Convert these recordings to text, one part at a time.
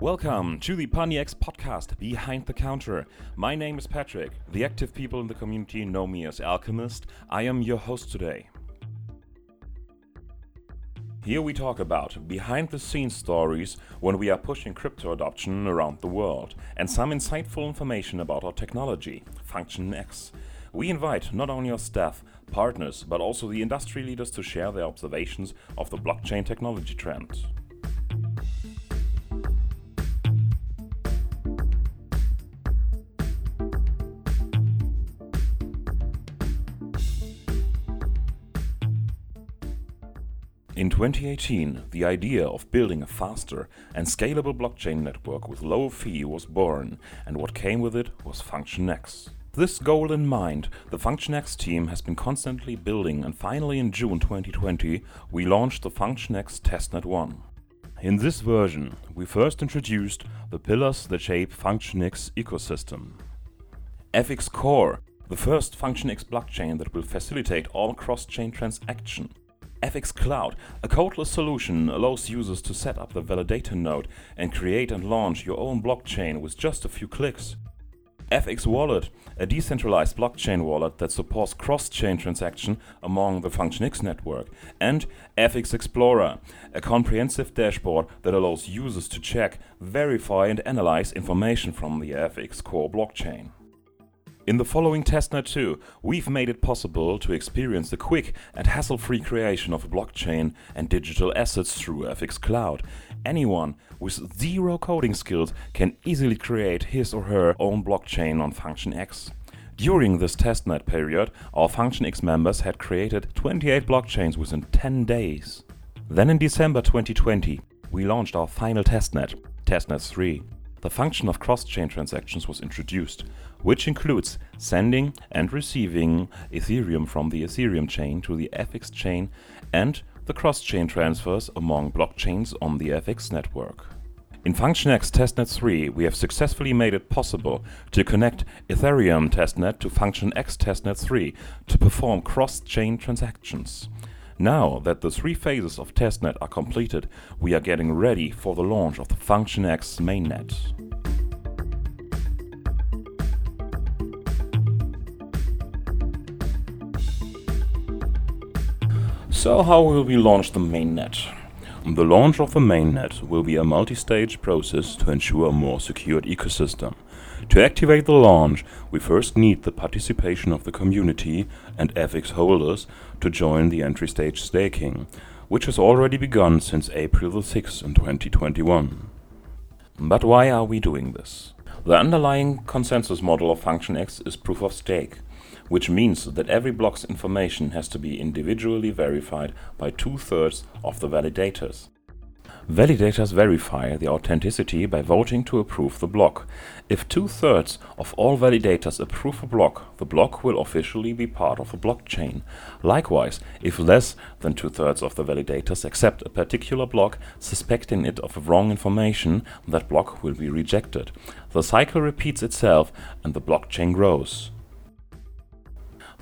Welcome to the Pundi X podcast, Behind the Counter. My name is Patrick. The active people in the community know me as Alchemist. I am your host today. Here we talk about behind the scenes stories when we are pushing crypto adoption around the world and some insightful information about our technology, Function X. We invite not only our staff, partners, but also the industry leaders to share their observations of the blockchain technology trend. In 2018, the idea of building a faster and scalable blockchain network with low fee was born, and what came with it was FunctionX. This goal in mind, the FunctionX team has been constantly building, and finally in June 2020, we launched the FunctionX Testnet 1. In this version, we first introduced the pillars that shape FunctionX ecosystem. FX Core, the first FunctionX blockchain that will facilitate all cross-chain transaction. FX Cloud, a codeless solution, allows users to set up the validator node and create and launch your own blockchain with just a few clicks. FX Wallet, a decentralized blockchain wallet that supports cross-chain transaction among the FunctionX network, and FX Explorer, a comprehensive dashboard that allows users to check, verify and analyze information from the FX core blockchain. In the following testnet 2, we've made it possible to experience the quick and hassle-free creation of a blockchain and digital assets through FX Cloud. Anyone with zero coding skills can easily create his or her own blockchain on Function X. During this testnet period, our Function X members had created 28 blockchains within 10 days. Then in December 2020, we launched our final testnet, Testnet 3 the function of cross-chain transactions was introduced, which includes sending and receiving Ethereum from the Ethereum chain to the FX chain and the cross-chain transfers among blockchains on the FX network. In FunctionX Testnet 3, we have successfully made it possible to connect Ethereum testnet to FunctionX Testnet 3 to perform cross-chain transactions. Now that the three phases of testnet are completed, we are getting ready for the launch of the FunctionX mainnet. So how will we launch the mainnet? The launch of the mainnet will be a multi-stage process to ensure a more secured ecosystem. To activate the launch, we first need the participation of the community and FX holders to join the entry stage staking, which has already begun since April 6 in 2021. But why are we doing this? The underlying consensus model of FunctionX is proof of stake, which means that every block's information has to be individually verified by two-thirds of the validators. Validators verify the authenticity by voting to approve the block. If two-thirds of all validators approve a block, the block will officially be part of a blockchain. Likewise, if less than two-thirds of the validators accept a particular block, suspecting it of wrong information, that block will be rejected. The cycle repeats itself and the blockchain grows.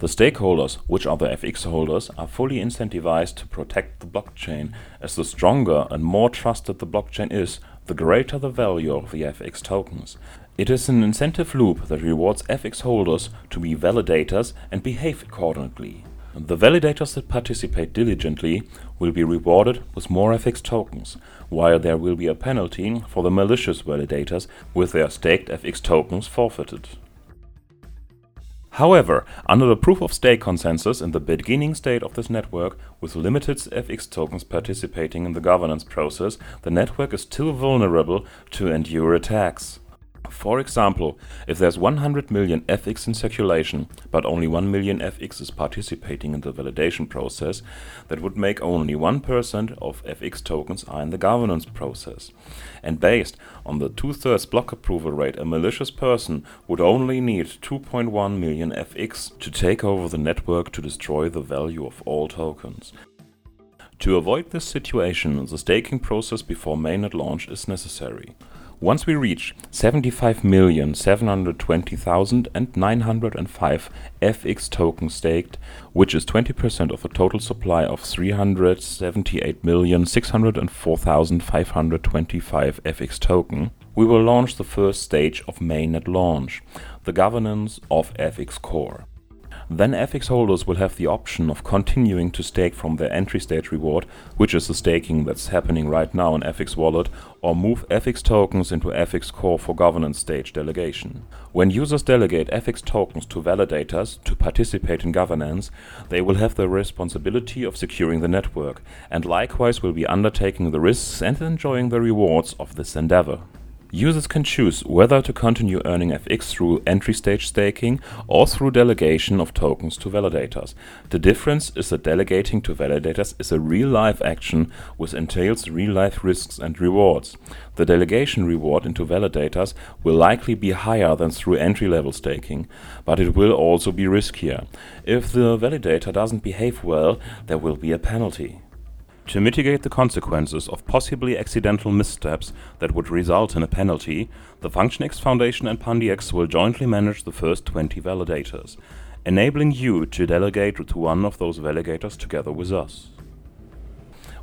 The stakeholders, which are the FX holders, are fully incentivized to protect the blockchain, as the stronger and more trusted the blockchain is, the greater the value of the FX tokens. It is an incentive loop that rewards FX holders to be validators and behave accordingly. The validators that participate diligently will be rewarded with more FX tokens, while there will be a penalty for the malicious validators with their staked FX tokens forfeited. However, under the proof of stake consensus in the beginning state of this network, with limited FX tokens participating in the governance process, the network is still vulnerable to endure attacks. For example, if there's 100 million FX in circulation, but only 1 million FX is participating in the validation process, that would make only 1% of FX tokens are in the governance process. And based on the two-thirds block approval rate, a malicious person would only need 2.1 million FX to take over the network to destroy the value of all tokens. To avoid this situation, the staking process before mainnet launch is necessary. Once we reach 75,720,905 FX tokens staked, which is 20% of the total supply of 378,604,525 FX token, we will launch the first stage of mainnet launch, the governance of FX Core. Then FX holders will have the option of continuing to stake from their entry stage reward, which is the staking that's happening right now in FX Wallet, or move FX tokens into FX Core for governance stage delegation. When users delegate FX tokens to validators to participate in governance, they will have the responsibility of securing the network, and likewise will be undertaking the risks and enjoying the rewards of this endeavor. Users can choose whether to continue earning FX through entry stage staking or through delegation of tokens to validators. The difference is that delegating to validators is a real life action which entails real life risks and rewards. The delegation reward into validators will likely be higher than through entry level staking, but it will also be riskier. If the validator doesn't behave well, there will be a penalty. To mitigate the consequences of possibly accidental missteps that would result in a penalty, the FunctionX Foundation and Pundi X will jointly manage the first 20 validators, enabling you to delegate to one of those validators together with us.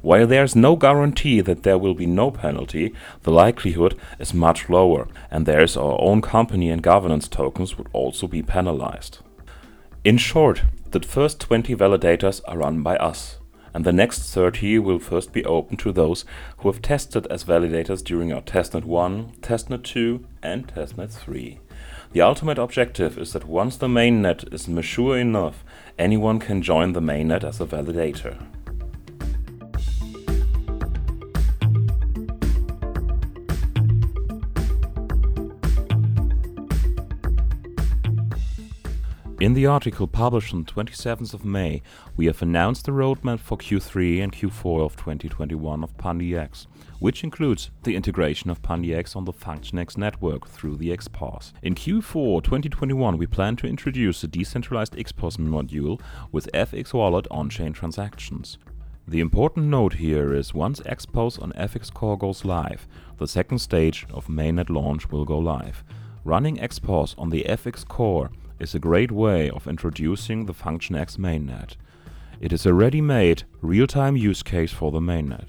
While there is no guarantee that there will be no penalty, the likelihood is much lower, and there is our own company and governance tokens would also be penalized. In short, the first 20 validators are run by us and the next 30 will first be open to those who have tested as validators during our testnet 1, testnet 2, and testnet 3. The ultimate objective is that once the mainnet is mature enough, anyone can join the mainnet as a validator. In the article published on 27th of May, we have announced the roadmap for Q3 and Q4 of 2021 of Pundi X, which includes the integration of Pundi X on the FunctionX network through the XPOS. In Q4 2021, we plan to introduce a decentralized XPOS module with FX Wallet on-chain transactions. The important note here is once XPOS on FX Core goes live, the second stage of mainnet launch will go live. Running XPOS on the FX Core is a great way of introducing the FunctionX mainnet. It is a ready-made, real-time use case for the mainnet.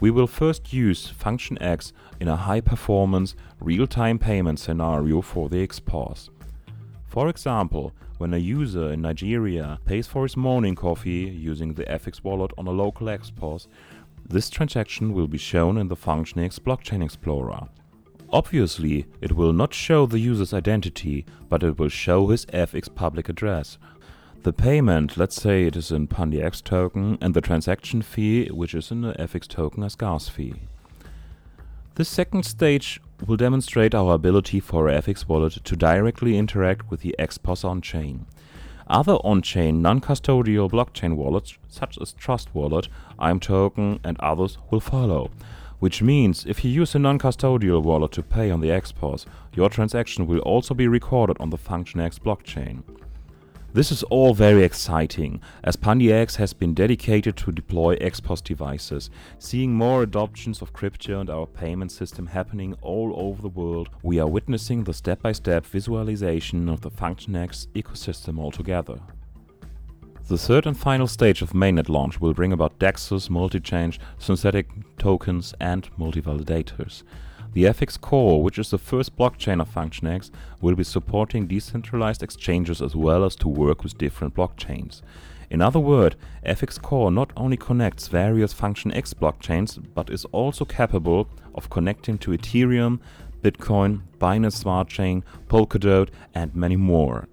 We will first use Function X in a high-performance, real-time payment scenario for the XPOS. For example, when a user in Nigeria pays for his morning coffee using the FX wallet on a local XPOS, this transaction will be shown in the FunctionX Blockchain Explorer. Obviously, it will not show the user's identity, but it will show his FX public address. The payment, let's say it is in Pundi X token, and the transaction fee, which is in the FX token as gas fee. This second stage will demonstrate our ability for our FX wallet to directly interact with the XPOS on-chain. Other on-chain non-custodial blockchain wallets, such as Trust Wallet, imToken, and others, will follow which means if you use a non-custodial wallet to pay on the XPOS, your transaction will also be recorded on the FunctionX blockchain. This is all very exciting, as Pundi X has been dedicated to deploy XPOS devices. Seeing more adoptions of crypto and our payment system happening all over the world, we are witnessing the step-by-step visualization of the FunctionX ecosystem altogether. The third and final stage of mainnet launch will bring about DEXs, multi-chain, synthetic tokens, and multi-validators. The FX Core, which is the first blockchain of FunctionX, will be supporting decentralized exchanges as well as to work with different blockchains. In other words, FX Core not only connects various FunctionX blockchains, but is also capable of connecting to Ethereum, Bitcoin, Binance Smart Chain, Polkadot, and many more.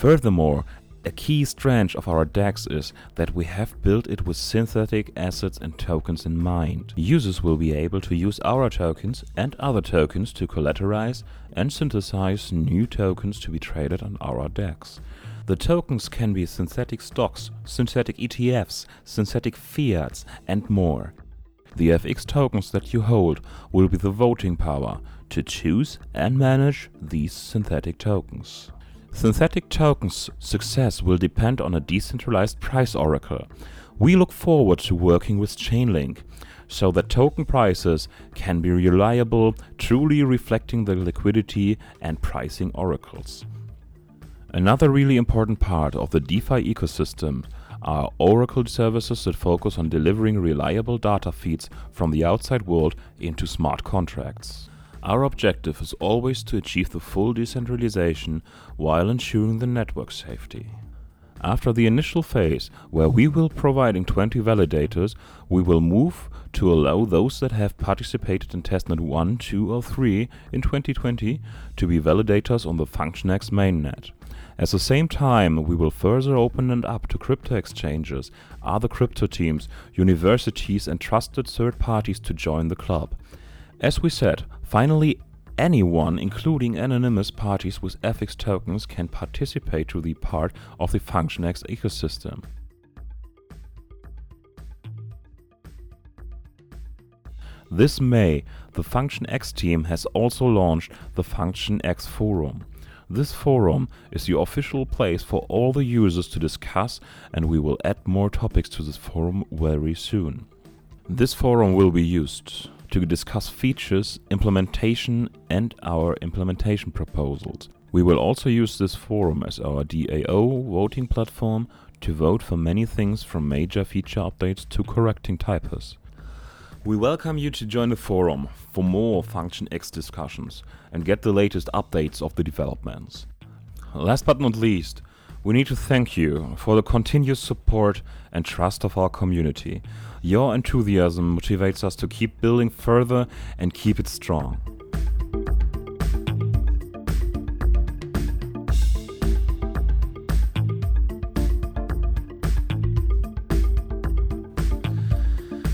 Furthermore, a key strength of our DEX is that we have built it with synthetic assets and tokens in mind. Users will be able to use our tokens and other tokens to collateralize and synthesize new tokens to be traded on our DEX. The tokens can be synthetic stocks, synthetic ETFs, synthetic fiats, and more. The FX tokens that you hold will be the voting power to choose and manage these synthetic tokens. Synthetic tokens' success will depend on a decentralized price oracle. We look forward to working with Chainlink so that token prices can be reliable, truly reflecting the liquidity and pricing oracles. Another really important part of the DeFi ecosystem are Oracle services that focus on delivering reliable data feeds from the outside world into smart contracts. Our objective is always to achieve the full decentralization while ensuring the network safety. After the initial phase, where we will providing 20 validators, we will move to allow those that have participated in testnet 1, 2 or 3 in 2020 to be validators on the FunctionX mainnet. At the same time, we will further open it up to crypto exchanges, other crypto teams, universities and trusted third parties to join the club. As we said, finally anyone, including anonymous parties with FX tokens, can participate to be part of the FunctionX ecosystem. This May, the FunctionX team has also launched the FunctionX Forum. This forum is the official place for all the users to discuss, and we will add more topics to this forum very soon. This forum will be used to discuss features, implementation, and our implementation proposals. We will also use this forum as our DAO voting platform to vote for many things from major feature updates to correcting typos. We welcome you to join the forum for more Function X discussions and get the latest updates of the developments. Last but not least, we need to thank you for the continuous support and trust of our community. Your enthusiasm motivates us to keep building further and keep it strong.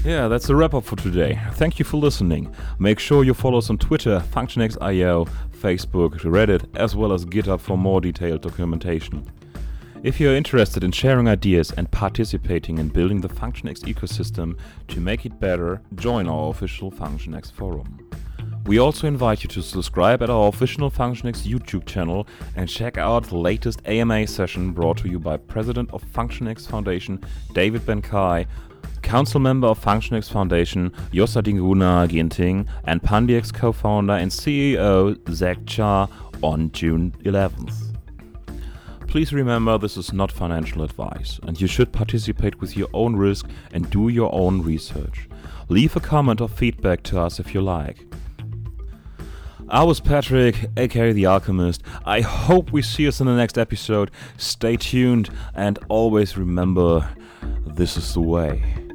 Yeah, that's a wrap up for today. Thank you for listening. Make sure you follow us on Twitter, FunctionX.io, Facebook, Reddit, as well as GitHub for more detailed documentation. If you're interested in sharing ideas and participating in building the FunctionX ecosystem to make it better, join our official FunctionX forum. We also invite you to subscribe at our official FunctionX YouTube channel and check out the latest AMA session brought to you by President of FunctionX Foundation David Ben Kay, Council member of FunctionX Foundation Jossa Dinguna Ginting, and Pundi X co-founder and CEO Zac Cheah on June 11th. Please remember this is not financial advice, and you should participate with your own risk and do your own research. Leave a comment or feedback to us if you like. I was Patrick, aka The Alchemist. I hope we see us in the next episode. Stay tuned and always remember this is the way.